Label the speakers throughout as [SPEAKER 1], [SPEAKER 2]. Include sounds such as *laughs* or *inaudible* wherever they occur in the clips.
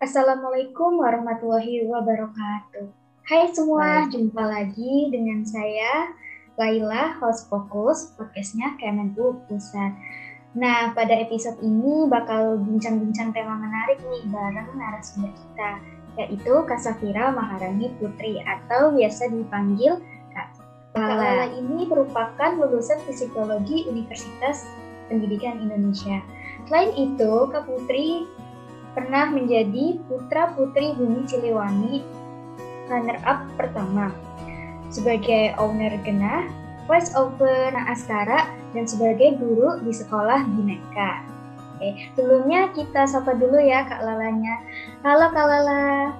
[SPEAKER 1] Assalamualaikum warahmatullahi wabarakatuh. Hai semua, jumpa lagi dengan saya Laila, host fokus podcastnya Kemenku Pusat. Nah, pada episode ini bakal bincang-bincang tema menarik nih bareng narasumber kita, yaitu Kasafira Maharani Putri atau biasa dipanggil Kak Lala ini merupakan lulusan psikologi Universitas Pendidikan Indonesia. Selain itu, Kak Putri pernah menjadi putra putri Bumi Siliwangi runner up pertama sebagai owner Genah, voice over Askara, dan sebagai guru di sekolah Bineka. Oke, sebelumnya kita sapa dulu ya Kak Lalanya. Halo Kak Lala.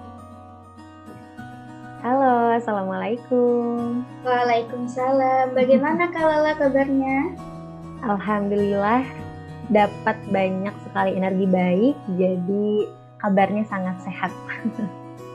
[SPEAKER 2] Halo, Assalamualaikum.
[SPEAKER 1] Waalaikumsalam. Bagaimana Kak Lala kabarnya?
[SPEAKER 2] Alhamdulillah dapat banyak sekali energi baik, jadi kabarnya sangat sehat. *laughs*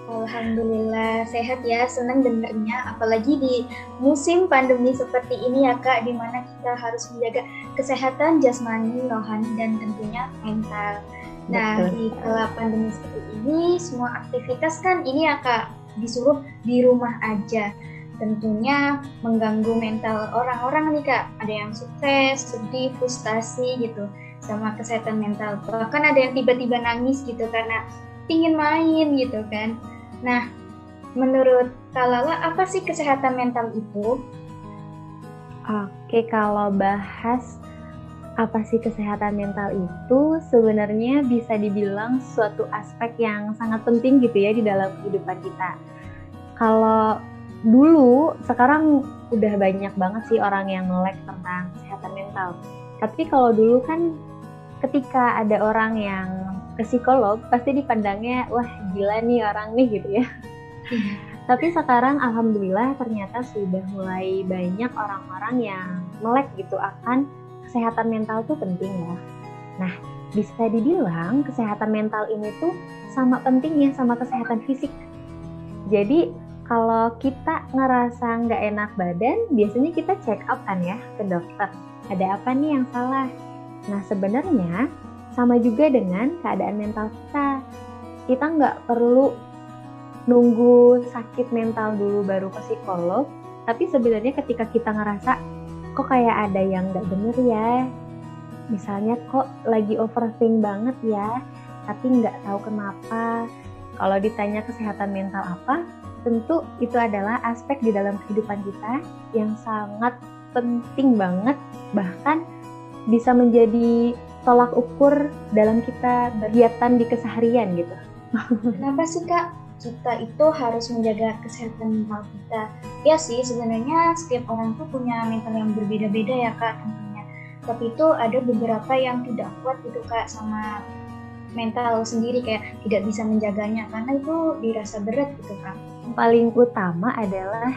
[SPEAKER 1] Alhamdulillah sehat ya, senang dengernya. Apalagi di musim pandemi seperti ini ya kak, di mana kita harus menjaga kesehatan jasmani, rohani, dan tentunya mental. Nah Betul. di kala pandemi seperti ini, semua aktivitas kan ini ya kak disuruh di rumah aja. Tentunya mengganggu mental orang-orang nih kak. Ada yang stres sedih frustasi gitu sama kesehatan mental. Bahkan ada yang tiba-tiba nangis gitu karena ingin main gitu kan. Nah menurut Kalala apa sih kesehatan mental itu?
[SPEAKER 2] Oke kalau bahas apa sih kesehatan mental itu sebenarnya bisa dibilang suatu aspek yang sangat penting gitu ya di dalam kehidupan kita. Kalau dulu, sekarang udah banyak banget sih orang yang melek tentang kesehatan mental. Tapi kalau dulu kan ketika ada orang yang ke psikolog pasti dipandangnya wah gila nih orang nih gitu ya. Iya. Tapi sekarang alhamdulillah ternyata sudah mulai banyak orang-orang yang melek gitu akan kesehatan mental tuh penting ya. Nah, bisa dibilang kesehatan mental ini tuh sama pentingnya sama kesehatan fisik. Jadi kalau kita ngerasa nggak enak badan, biasanya kita check up kan ya ke dokter. Ada apa nih yang salah? Nah sebenarnya sama juga dengan keadaan mental kita. Kita nggak perlu nunggu sakit mental dulu baru ke psikolog, tapi sebenarnya ketika kita ngerasa kok kayak ada yang nggak bener ya? Misalnya kok lagi overthink banget ya tapi nggak tahu kenapa. Kalau ditanya kesehatan mental apa tentu itu adalah aspek di dalam kehidupan kita yang sangat penting banget bahkan bisa menjadi tolak ukur dalam kita berkegiatan di keseharian gitu.
[SPEAKER 1] Kenapa sih kak kita itu harus menjaga kesehatan mental kita. Ya sih, sebenarnya setiap orang tuh punya mental yang berbeda-beda ya kak tentunya. Tapi itu ada beberapa yang tidak kuat gitu kak sama mental sendiri kayak tidak bisa menjaganya karena itu dirasa berat gitu kak.
[SPEAKER 2] Yang paling utama adalah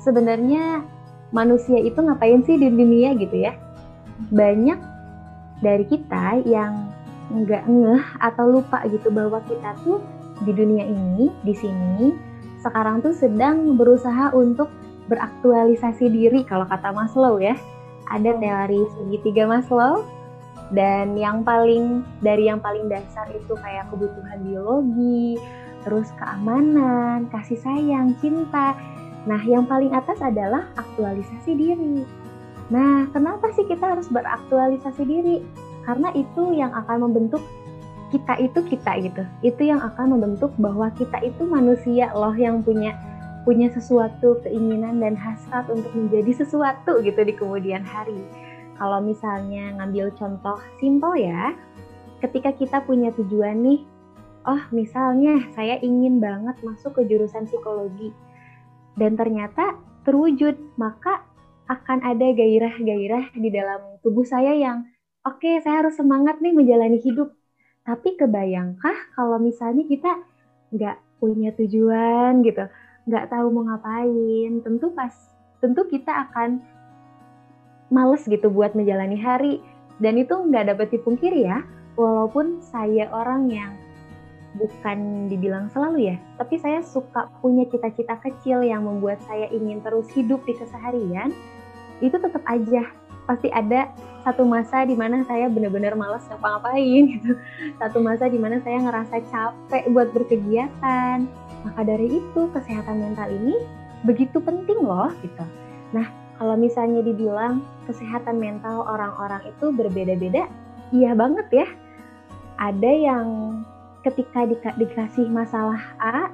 [SPEAKER 2] sebenarnya manusia itu ngapain sih di dunia gitu ya? Banyak dari kita yang nggak ngeh atau lupa gitu bahwa kita tuh di dunia ini, di sini, sekarang tuh sedang berusaha untuk beraktualisasi diri kalau kata Maslow ya. Ada teori segitiga Maslow dan yang paling dari yang paling dasar itu kayak kebutuhan biologi, terus keamanan, kasih sayang, cinta. Nah, yang paling atas adalah aktualisasi diri. Nah, kenapa sih kita harus beraktualisasi diri? Karena itu yang akan membentuk kita itu kita gitu. Itu yang akan membentuk bahwa kita itu manusia loh yang punya punya sesuatu keinginan dan hasrat untuk menjadi sesuatu gitu di kemudian hari. Kalau misalnya ngambil contoh simpel ya, ketika kita punya tujuan nih, oh misalnya saya ingin banget masuk ke jurusan psikologi dan ternyata terwujud, maka akan ada gairah-gairah di dalam tubuh saya yang oke okay, saya harus semangat nih menjalani hidup tapi kebayangkah kalau misalnya kita nggak punya tujuan gitu, nggak tahu mau ngapain, tentu pas tentu kita akan males gitu buat menjalani hari. Dan itu nggak dapat dipungkiri ya, walaupun saya orang yang bukan dibilang selalu ya, tapi saya suka punya cita-cita kecil yang membuat saya ingin terus hidup di keseharian, itu tetap aja pasti ada satu masa di mana saya benar-benar males ngapa-ngapain gitu. Satu masa di mana saya ngerasa capek buat berkegiatan. Maka dari itu kesehatan mental ini begitu penting loh gitu. Nah, kalau misalnya dibilang kesehatan mental orang-orang itu berbeda-beda, iya banget ya. Ada yang ketika di, dikasih masalah A,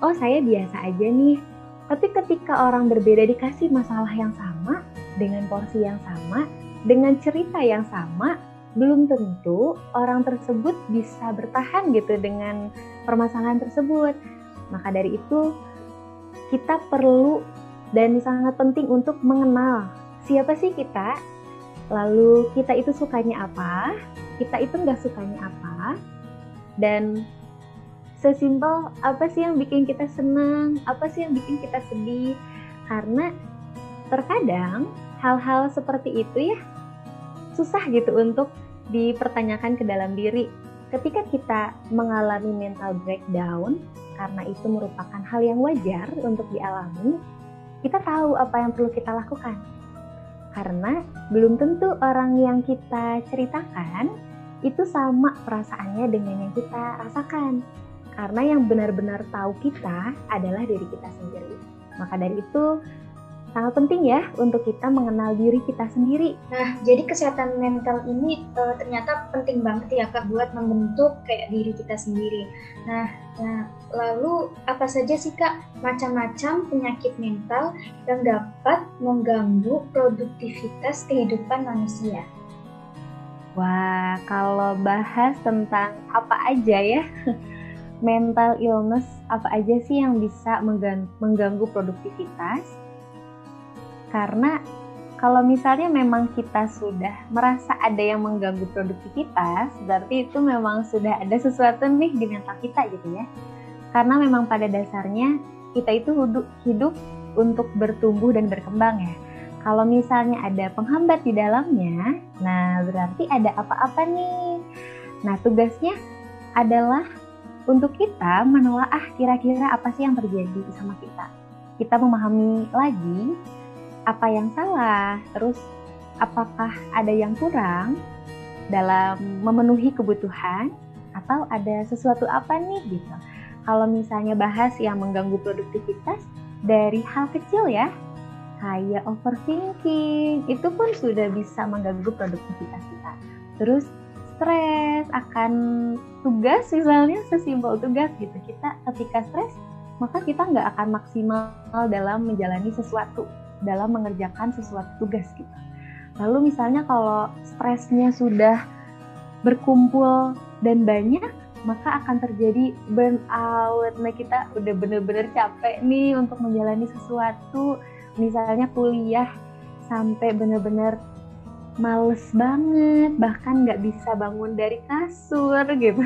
[SPEAKER 2] oh saya biasa aja nih. Tapi ketika orang berbeda dikasih masalah yang sama, dengan porsi yang sama, dengan cerita yang sama, belum tentu orang tersebut bisa bertahan gitu dengan permasalahan tersebut. Maka dari itu, kita perlu dan sangat penting untuk mengenal siapa sih kita, lalu kita itu sukanya apa, kita itu nggak sukanya apa, dan sesimpel apa sih yang bikin kita senang, apa sih yang bikin kita sedih, karena terkadang hal-hal seperti itu ya susah gitu untuk dipertanyakan ke dalam diri. Ketika kita mengalami mental breakdown, karena itu merupakan hal yang wajar untuk dialami, kita tahu apa yang perlu kita lakukan. Karena belum tentu orang yang kita ceritakan itu sama perasaannya dengan yang kita rasakan. Karena yang benar-benar tahu kita adalah diri kita sendiri. Maka dari itu, sangat penting ya untuk kita mengenal diri kita sendiri.
[SPEAKER 1] Nah, jadi kesehatan mental ini uh, ternyata penting banget ya Kak buat membentuk kayak diri kita sendiri. Nah, nah lalu apa saja sih Kak macam-macam penyakit mental yang dapat mengganggu produktivitas kehidupan manusia?
[SPEAKER 2] Wah, kalau bahas tentang apa aja ya, *laughs* mental illness apa aja sih yang bisa mengganggu produktivitas? Karena kalau misalnya memang kita sudah merasa ada yang mengganggu produktivitas, berarti itu memang sudah ada sesuatu nih di mental kita gitu ya. Karena memang pada dasarnya kita itu hidup, hidup untuk bertumbuh dan berkembang ya. Kalau misalnya ada penghambat di dalamnya, nah berarti ada apa-apa nih. Nah tugasnya adalah untuk kita menelaah kira-kira apa sih yang terjadi sama kita. Kita memahami lagi apa yang salah, terus apakah ada yang kurang dalam memenuhi kebutuhan atau ada sesuatu apa nih gitu. Kalau misalnya bahas yang mengganggu produktivitas dari hal kecil ya, kayak overthinking, itu pun sudah bisa mengganggu produktivitas kita. Terus stres akan tugas misalnya sesimpel tugas gitu. Kita ketika stres maka kita nggak akan maksimal dalam menjalani sesuatu dalam mengerjakan sesuatu tugas kita. Lalu misalnya kalau stresnya sudah berkumpul dan banyak, maka akan terjadi burnout. Nah kita udah bener-bener capek nih untuk menjalani sesuatu, misalnya kuliah sampai bener-bener males banget, bahkan nggak bisa bangun dari kasur gitu.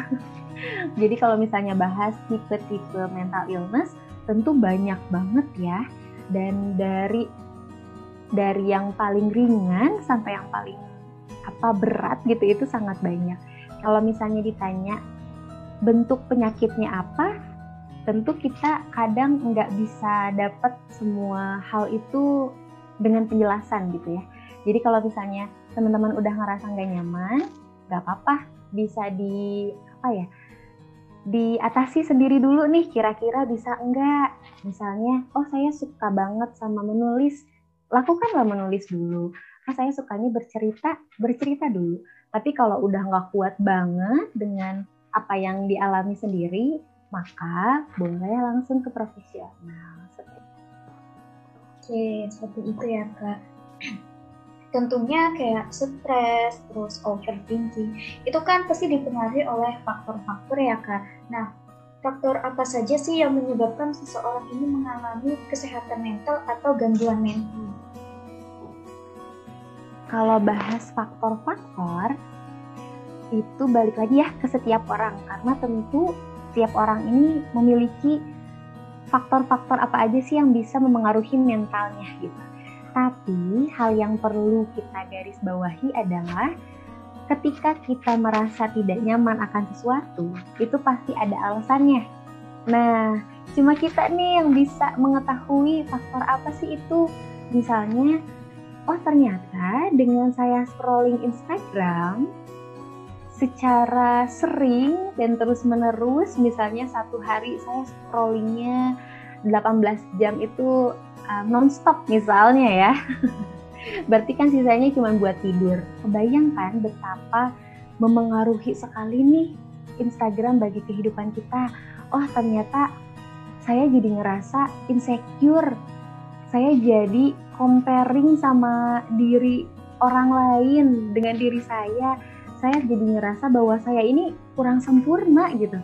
[SPEAKER 2] *laughs* Jadi kalau misalnya bahas tipe-tipe mental illness, tentu banyak banget ya. Dan dari dari yang paling ringan sampai yang paling apa berat gitu itu sangat banyak. Kalau misalnya ditanya bentuk penyakitnya apa, tentu kita kadang nggak bisa dapat semua hal itu dengan penjelasan gitu ya. Jadi kalau misalnya teman-teman udah ngerasa nggak nyaman, nggak apa-apa, bisa di apa ya, diatasi sendiri dulu nih kira-kira bisa enggak. Misalnya, oh saya suka banget sama menulis, lakukanlah menulis dulu. Nah, saya sukanya bercerita, bercerita dulu. Tapi kalau udah nggak kuat banget dengan apa yang dialami sendiri, maka boleh langsung ke profesional.
[SPEAKER 1] Oke, seperti itu ya kak. Tentunya kayak stres, terus overthinking, itu kan pasti dipengaruhi oleh faktor-faktor ya kak. Nah, faktor apa saja sih yang menyebabkan seseorang ini mengalami kesehatan mental atau gangguan mental?
[SPEAKER 2] Kalau bahas faktor-faktor, itu balik lagi ya ke setiap orang karena tentu setiap orang ini memiliki faktor-faktor apa aja sih yang bisa memengaruhi mentalnya gitu. Tapi hal yang perlu kita garis bawahi adalah ketika kita merasa tidak nyaman akan sesuatu, itu pasti ada alasannya. Nah, cuma kita nih yang bisa mengetahui faktor apa sih itu. Misalnya, oh ternyata dengan saya scrolling Instagram secara sering dan terus menerus misalnya satu hari saya scrollingnya 18 jam itu uh, nonstop misalnya ya. *laughs* Berarti kan sisanya cuma buat tidur. Kebayang kan betapa memengaruhi sekali nih Instagram bagi kehidupan kita. Oh ternyata saya jadi ngerasa insecure. Saya jadi comparing sama diri orang lain dengan diri saya saya jadi ngerasa bahwa saya ini kurang sempurna gitu.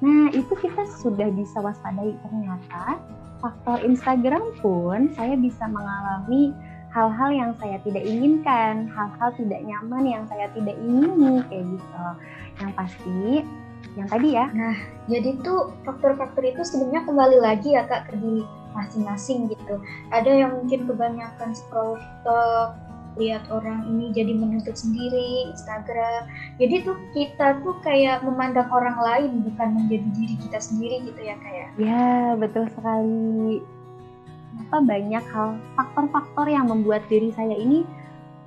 [SPEAKER 2] Nah, itu kita sudah bisa waspadai ternyata faktor Instagram pun saya bisa mengalami hal-hal yang saya tidak inginkan, hal-hal tidak nyaman yang saya tidak ingini kayak gitu. Yang pasti yang tadi ya.
[SPEAKER 1] Nah, jadi tuh faktor-faktor itu sebenarnya kembali lagi ya Kak ke diri masing-masing gitu. Ada yang mungkin kebanyakan scroll TikTok, lihat orang ini jadi menuntut sendiri Instagram jadi tuh kita tuh kayak memandang orang lain bukan menjadi diri kita sendiri gitu ya kayak
[SPEAKER 2] ya? ya betul sekali apa banyak hal faktor-faktor yang membuat diri saya ini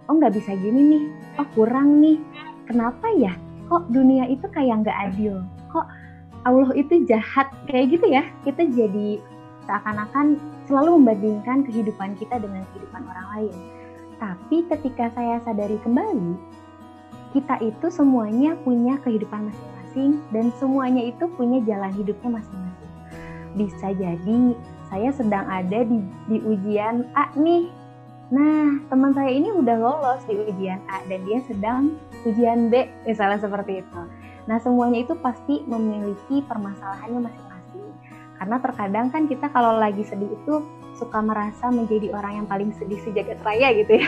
[SPEAKER 2] oh nggak bisa gini nih oh kurang nih kenapa ya kok dunia itu kayak nggak adil kok Allah itu jahat kayak gitu ya kita jadi seakan-akan selalu membandingkan kehidupan kita dengan kehidupan orang lain tapi ketika saya sadari kembali, kita itu semuanya punya kehidupan masing-masing dan semuanya itu punya jalan hidupnya masing-masing. Bisa jadi saya sedang ada di, di ujian A nih. Nah, teman saya ini udah lolos di ujian A dan dia sedang ujian B, misalnya seperti itu. Nah, semuanya itu pasti memiliki permasalahannya masing-masing. Karena terkadang kan kita kalau lagi sedih itu suka merasa menjadi orang yang paling sedih sejagat raya gitu ya.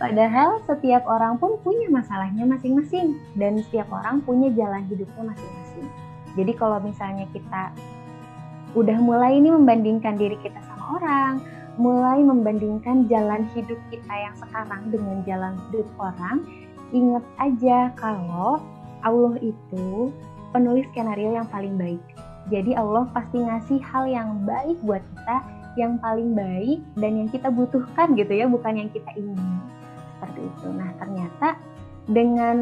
[SPEAKER 2] Padahal setiap orang pun punya masalahnya masing-masing dan setiap orang punya jalan hidupnya masing-masing. Jadi kalau misalnya kita udah mulai ini membandingkan diri kita sama orang, mulai membandingkan jalan hidup kita yang sekarang dengan jalan hidup orang, ingat aja kalau Allah itu penulis skenario yang paling baik. Jadi Allah pasti ngasih hal yang baik buat kita, yang paling baik dan yang kita butuhkan gitu ya, bukan yang kita ingin. Seperti itu. Nah, ternyata dengan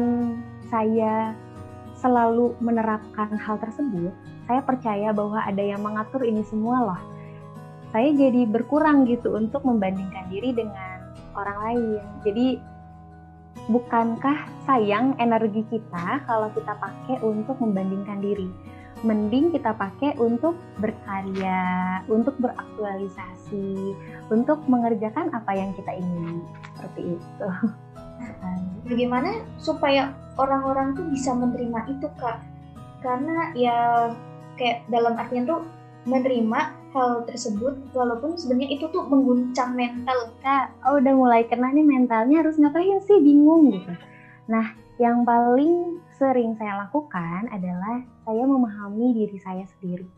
[SPEAKER 2] saya selalu menerapkan hal tersebut, saya percaya bahwa ada yang mengatur ini semua loh. Saya jadi berkurang gitu untuk membandingkan diri dengan orang lain. Jadi bukankah sayang energi kita kalau kita pakai untuk membandingkan diri? mending kita pakai untuk berkarya, untuk beraktualisasi, untuk mengerjakan apa yang kita ingin. Seperti itu. *laughs*
[SPEAKER 1] Bagaimana supaya orang-orang tuh bisa menerima itu, Kak? Karena ya kayak dalam artian tuh menerima hal tersebut walaupun sebenarnya itu tuh mengguncang mental
[SPEAKER 2] kak oh udah mulai kena nih mentalnya harus ngapain sih bingung gitu nah yang paling sering saya lakukan adalah saya memahami diri saya sendiri.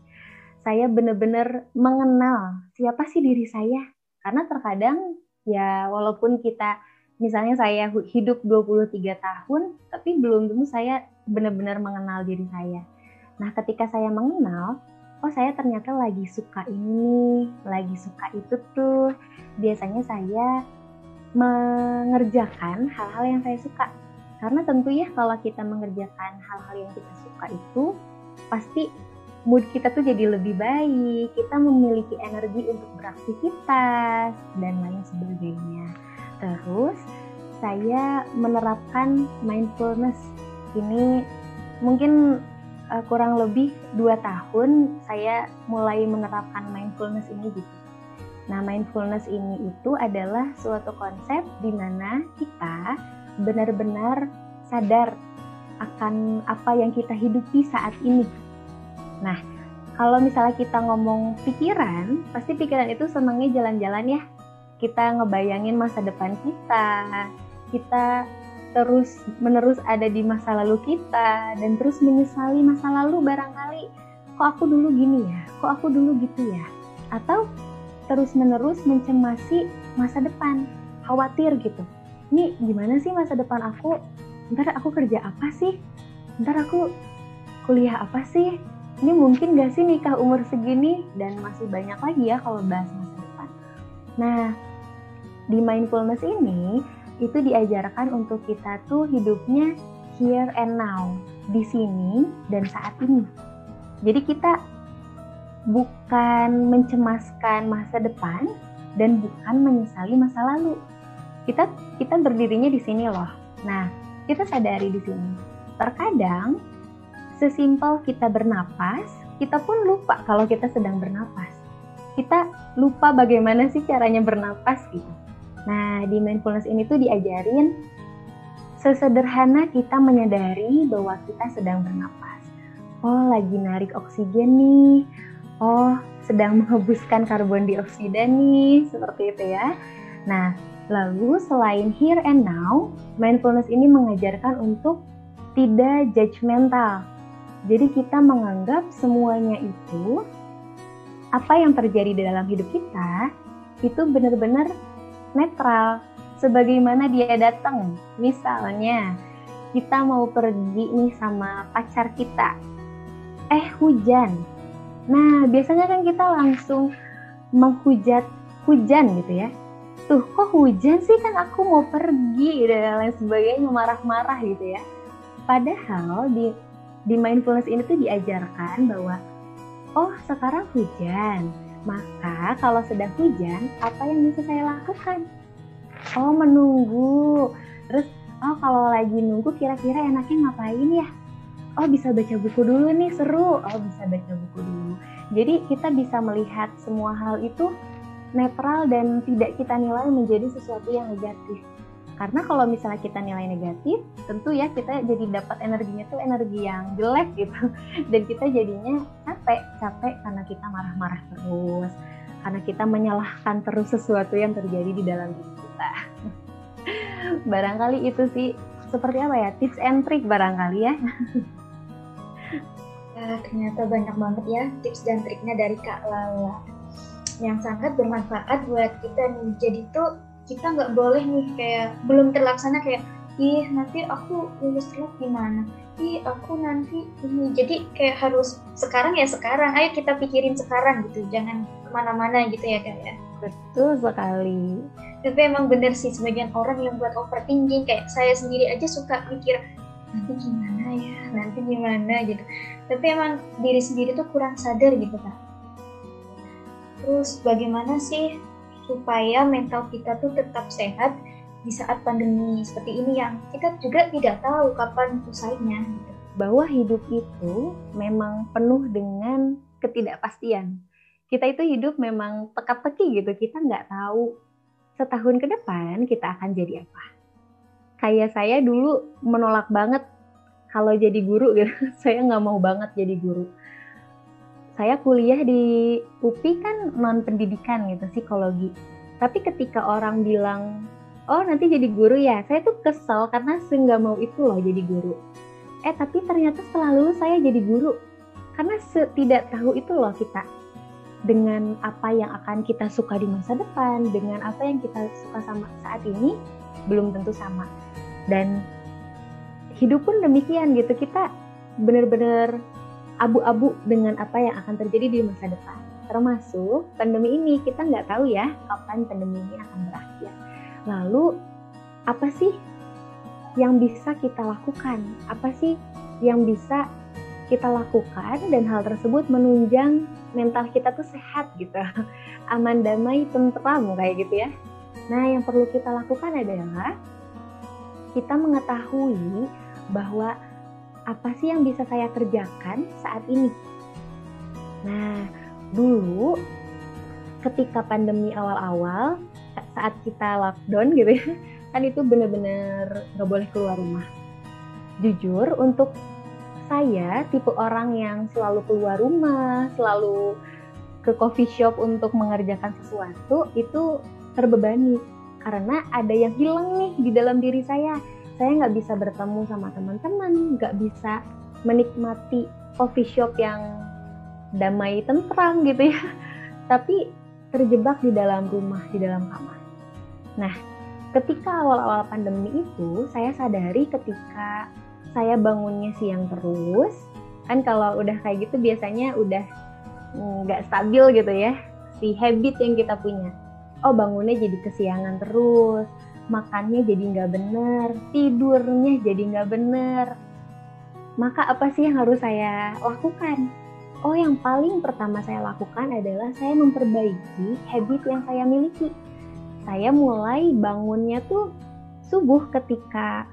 [SPEAKER 2] Saya benar-benar mengenal siapa sih diri saya. Karena terkadang ya walaupun kita misalnya saya hidup 23 tahun tapi belum tentu saya benar-benar mengenal diri saya. Nah, ketika saya mengenal, oh saya ternyata lagi suka ini, lagi suka itu tuh. Biasanya saya mengerjakan hal-hal yang saya suka karena tentu ya kalau kita mengerjakan hal-hal yang kita suka itu pasti mood kita tuh jadi lebih baik, kita memiliki energi untuk beraktivitas dan lain sebagainya. Terus saya menerapkan mindfulness ini mungkin uh, kurang lebih dua tahun saya mulai menerapkan mindfulness ini gitu. Nah, mindfulness ini itu adalah suatu konsep di mana kita benar-benar sadar akan apa yang kita hidupi saat ini. Nah, kalau misalnya kita ngomong pikiran, pasti pikiran itu senangnya jalan-jalan ya. Kita ngebayangin masa depan kita, kita terus menerus ada di masa lalu kita dan terus menyesali masa lalu barangkali kok aku dulu gini ya, kok aku dulu gitu ya. Atau terus menerus mencemasi masa depan, khawatir gitu. Ini gimana sih masa depan aku? Ntar aku kerja apa sih? Ntar aku kuliah apa sih? Ini mungkin gak sih nikah umur segini? Dan masih banyak lagi ya kalau bahas masa depan. Nah di mindfulness ini itu diajarkan untuk kita tuh hidupnya here and now, di sini dan saat ini. Jadi kita bukan mencemaskan masa depan dan bukan menyesali masa lalu. Kita kita berdirinya di sini loh. Nah, kita sadari di sini. Terkadang sesimpel kita bernapas, kita pun lupa kalau kita sedang bernapas. Kita lupa bagaimana sih caranya bernapas gitu. Nah, di mindfulness ini tuh diajarin sesederhana kita menyadari bahwa kita sedang bernapas. Oh, lagi narik oksigen nih. Oh, sedang *laughs* menghembuskan karbon dioksida nih, seperti itu ya. Nah, lalu selain here and now, mindfulness ini mengajarkan untuk tidak judgmental. Jadi kita menganggap semuanya itu apa yang terjadi di dalam hidup kita itu benar-benar netral sebagaimana dia datang. Misalnya, kita mau pergi nih sama pacar kita. Eh, hujan. Nah, biasanya kan kita langsung menghujat hujan gitu ya. Tuh, kok hujan sih kan aku mau pergi dan lain sebagainya marah-marah gitu ya. Padahal di di mindfulness ini tuh diajarkan bahwa oh, sekarang hujan maka kalau sedang hujan, apa yang bisa saya lakukan? Oh, menunggu. Terus, oh kalau lagi nunggu kira-kira enaknya ngapain ya? Oh, bisa baca buku dulu nih, seru. Oh, bisa baca buku dulu. Jadi kita bisa melihat semua hal itu netral dan tidak kita nilai menjadi sesuatu yang negatif. Karena kalau misalnya kita nilai negatif, tentu ya kita jadi dapat energinya tuh energi yang jelek gitu. *laughs* Dan kita jadinya capek, capek karena kita marah-marah terus. Karena kita menyalahkan terus sesuatu yang terjadi di dalam diri kita. *laughs* barangkali itu sih seperti apa ya tips and trick barangkali ya.
[SPEAKER 1] ya *laughs* ternyata banyak banget ya tips dan triknya dari Kak Lala yang sangat bermanfaat buat kita nih. Jadi tuh kita nggak boleh nih kayak belum terlaksana kayak ih nanti aku lulus telat gimana? Ih aku nanti ini. Jadi kayak harus sekarang ya sekarang ayo kita pikirin sekarang gitu jangan ke mana-mana gitu ya kayak
[SPEAKER 2] betul sekali.
[SPEAKER 1] Tapi emang bener sih sebagian orang yang buat overthinking kayak saya sendiri aja suka mikir nanti gimana ya? Nanti gimana? gitu. Tapi emang diri sendiri tuh kurang sadar gitu kan terus bagaimana sih supaya mental kita tuh tetap sehat di saat pandemi seperti ini yang kita juga tidak tahu kapan usainya gitu.
[SPEAKER 2] Bahwa hidup itu memang penuh dengan ketidakpastian. Kita itu hidup memang teka-teki gitu, kita nggak tahu setahun ke depan kita akan jadi apa. Kayak saya dulu menolak banget kalau jadi guru gitu, *laughs* saya nggak mau banget jadi guru. Saya kuliah di UPI kan non pendidikan gitu, psikologi tapi ketika orang bilang, oh nanti jadi guru ya, saya tuh kesel karena saya nggak mau itu loh jadi guru. Eh tapi ternyata setelah lulus saya jadi guru. Karena tidak tahu itu loh kita. Dengan apa yang akan kita suka di masa depan, dengan apa yang kita suka sama saat ini, belum tentu sama. Dan hidup pun demikian gitu, kita benar-benar abu-abu dengan apa yang akan terjadi di masa depan termasuk pandemi ini kita nggak tahu ya kapan pandemi ini akan berakhir. Lalu apa sih yang bisa kita lakukan? Apa sih yang bisa kita lakukan dan hal tersebut menunjang mental kita tuh sehat gitu, *laughs* aman damai tentram kayak gitu ya. Nah yang perlu kita lakukan adalah kita mengetahui bahwa apa sih yang bisa saya kerjakan saat ini. Nah, dulu ketika pandemi awal-awal saat kita lockdown gitu ya *laughs* kan itu bener-bener nggak boleh keluar rumah. Jujur untuk saya tipe orang yang selalu keluar rumah selalu ke coffee shop untuk mengerjakan sesuatu itu terbebani. Karena ada yang hilang nih di dalam diri saya saya nggak bisa bertemu sama teman-teman nggak bisa menikmati coffee shop yang damai tentram gitu ya. *laughs* Tapi terjebak di dalam rumah di dalam kamar. Nah ketika awal-awal pandemi itu saya sadari ketika saya bangunnya siang terus kan kalau udah kayak gitu biasanya udah nggak stabil gitu ya si habit yang kita punya. Oh bangunnya jadi kesiangan terus, makannya jadi nggak bener, tidurnya jadi nggak bener. Maka apa sih yang harus saya lakukan? Oh yang paling pertama saya lakukan adalah saya memperbaiki habit yang saya miliki. Saya mulai bangunnya tuh subuh ketika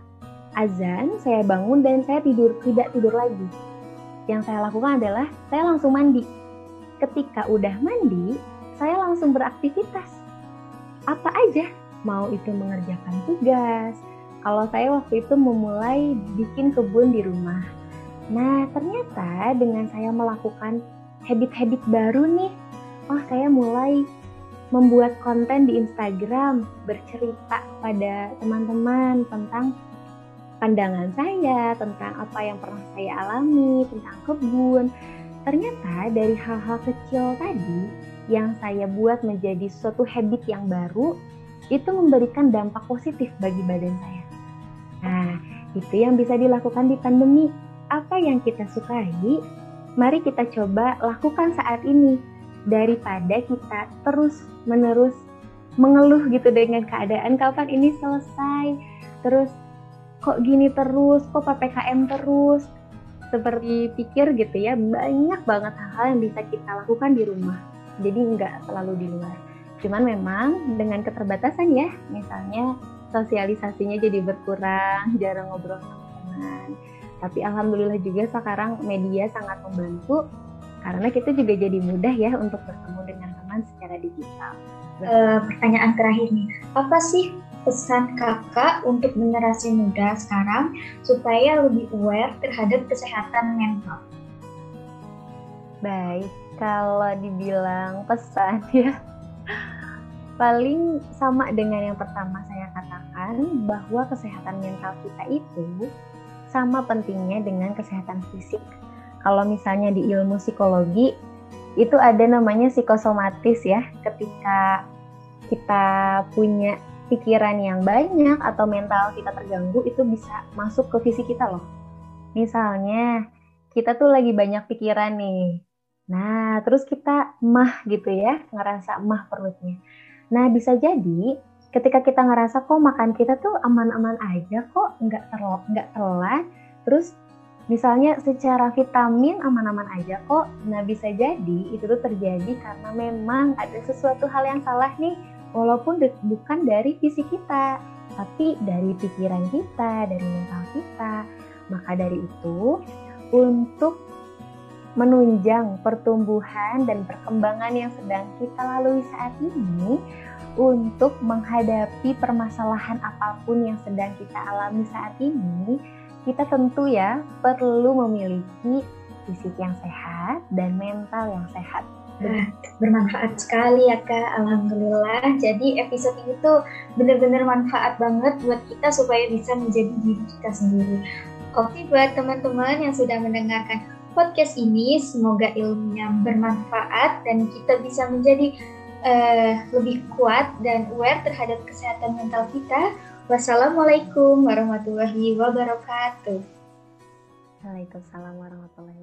[SPEAKER 2] azan, saya bangun dan saya tidur tidak tidur lagi. Yang saya lakukan adalah saya langsung mandi. Ketika udah mandi, saya langsung beraktivitas apa aja, mau itu mengerjakan tugas. Kalau saya waktu itu memulai bikin kebun di rumah. Nah, ternyata dengan saya melakukan habit-habit baru nih, oh saya mulai membuat konten di Instagram, bercerita pada teman-teman tentang pandangan saya, tentang apa yang pernah saya alami, tentang kebun. Ternyata dari hal-hal kecil tadi, yang saya buat menjadi suatu habit yang baru itu memberikan dampak positif bagi badan saya. Nah, itu yang bisa dilakukan di pandemi. Apa yang kita sukai, mari kita coba lakukan saat ini daripada kita terus menerus mengeluh gitu dengan keadaan kapan ini selesai. Terus kok gini terus, kok PPKM terus. Seperti pikir gitu ya, banyak banget hal-hal yang bisa kita lakukan di rumah jadi nggak selalu di luar cuman memang dengan keterbatasan ya misalnya sosialisasinya jadi berkurang *laughs* jarang ngobrol sama teman tapi alhamdulillah juga sekarang media sangat membantu karena kita juga jadi mudah ya untuk bertemu dengan teman secara digital.
[SPEAKER 1] Uh, pertanyaan terakhir nih, apa sih pesan kakak untuk generasi muda sekarang supaya lebih aware terhadap kesehatan mental?
[SPEAKER 2] Baik, kalau dibilang pesan *laughs* ya paling sama dengan yang pertama saya katakan bahwa kesehatan mental kita itu sama pentingnya dengan kesehatan fisik. Kalau misalnya di ilmu psikologi itu ada namanya psikosomatis ya, ketika kita punya pikiran yang banyak atau mental kita terganggu itu bisa masuk ke fisik kita loh. Misalnya kita tuh lagi banyak pikiran nih, Nah, terus kita mah gitu ya, ngerasa mah perutnya. Nah, bisa jadi ketika kita ngerasa kok makan kita tuh aman-aman aja kok, nggak terlalu nggak telat, terus misalnya secara vitamin aman-aman aja kok. Nah, bisa jadi itu tuh terjadi karena memang ada sesuatu hal yang salah nih, walaupun bukan dari fisik kita, tapi dari pikiran kita, dari mental kita. Maka dari itu, untuk menunjang pertumbuhan dan perkembangan yang sedang kita lalui saat ini untuk menghadapi permasalahan apa pun yang sedang kita alami saat ini, kita tentu ya perlu memiliki fisik yang sehat dan mental yang sehat.
[SPEAKER 1] bermanfaat sekali ya kak, alhamdulillah. Jadi episode ini tuh benar-benar manfaat banget buat kita supaya bisa menjadi diri kita sendiri. Oke buat teman-teman yang sudah mendengarkan podcast ini semoga ilmunya bermanfaat dan kita bisa menjadi uh, lebih kuat dan aware terhadap kesehatan mental kita. Wassalamualaikum warahmatullahi wabarakatuh.
[SPEAKER 2] Waalaikumsalam warahmatullahi.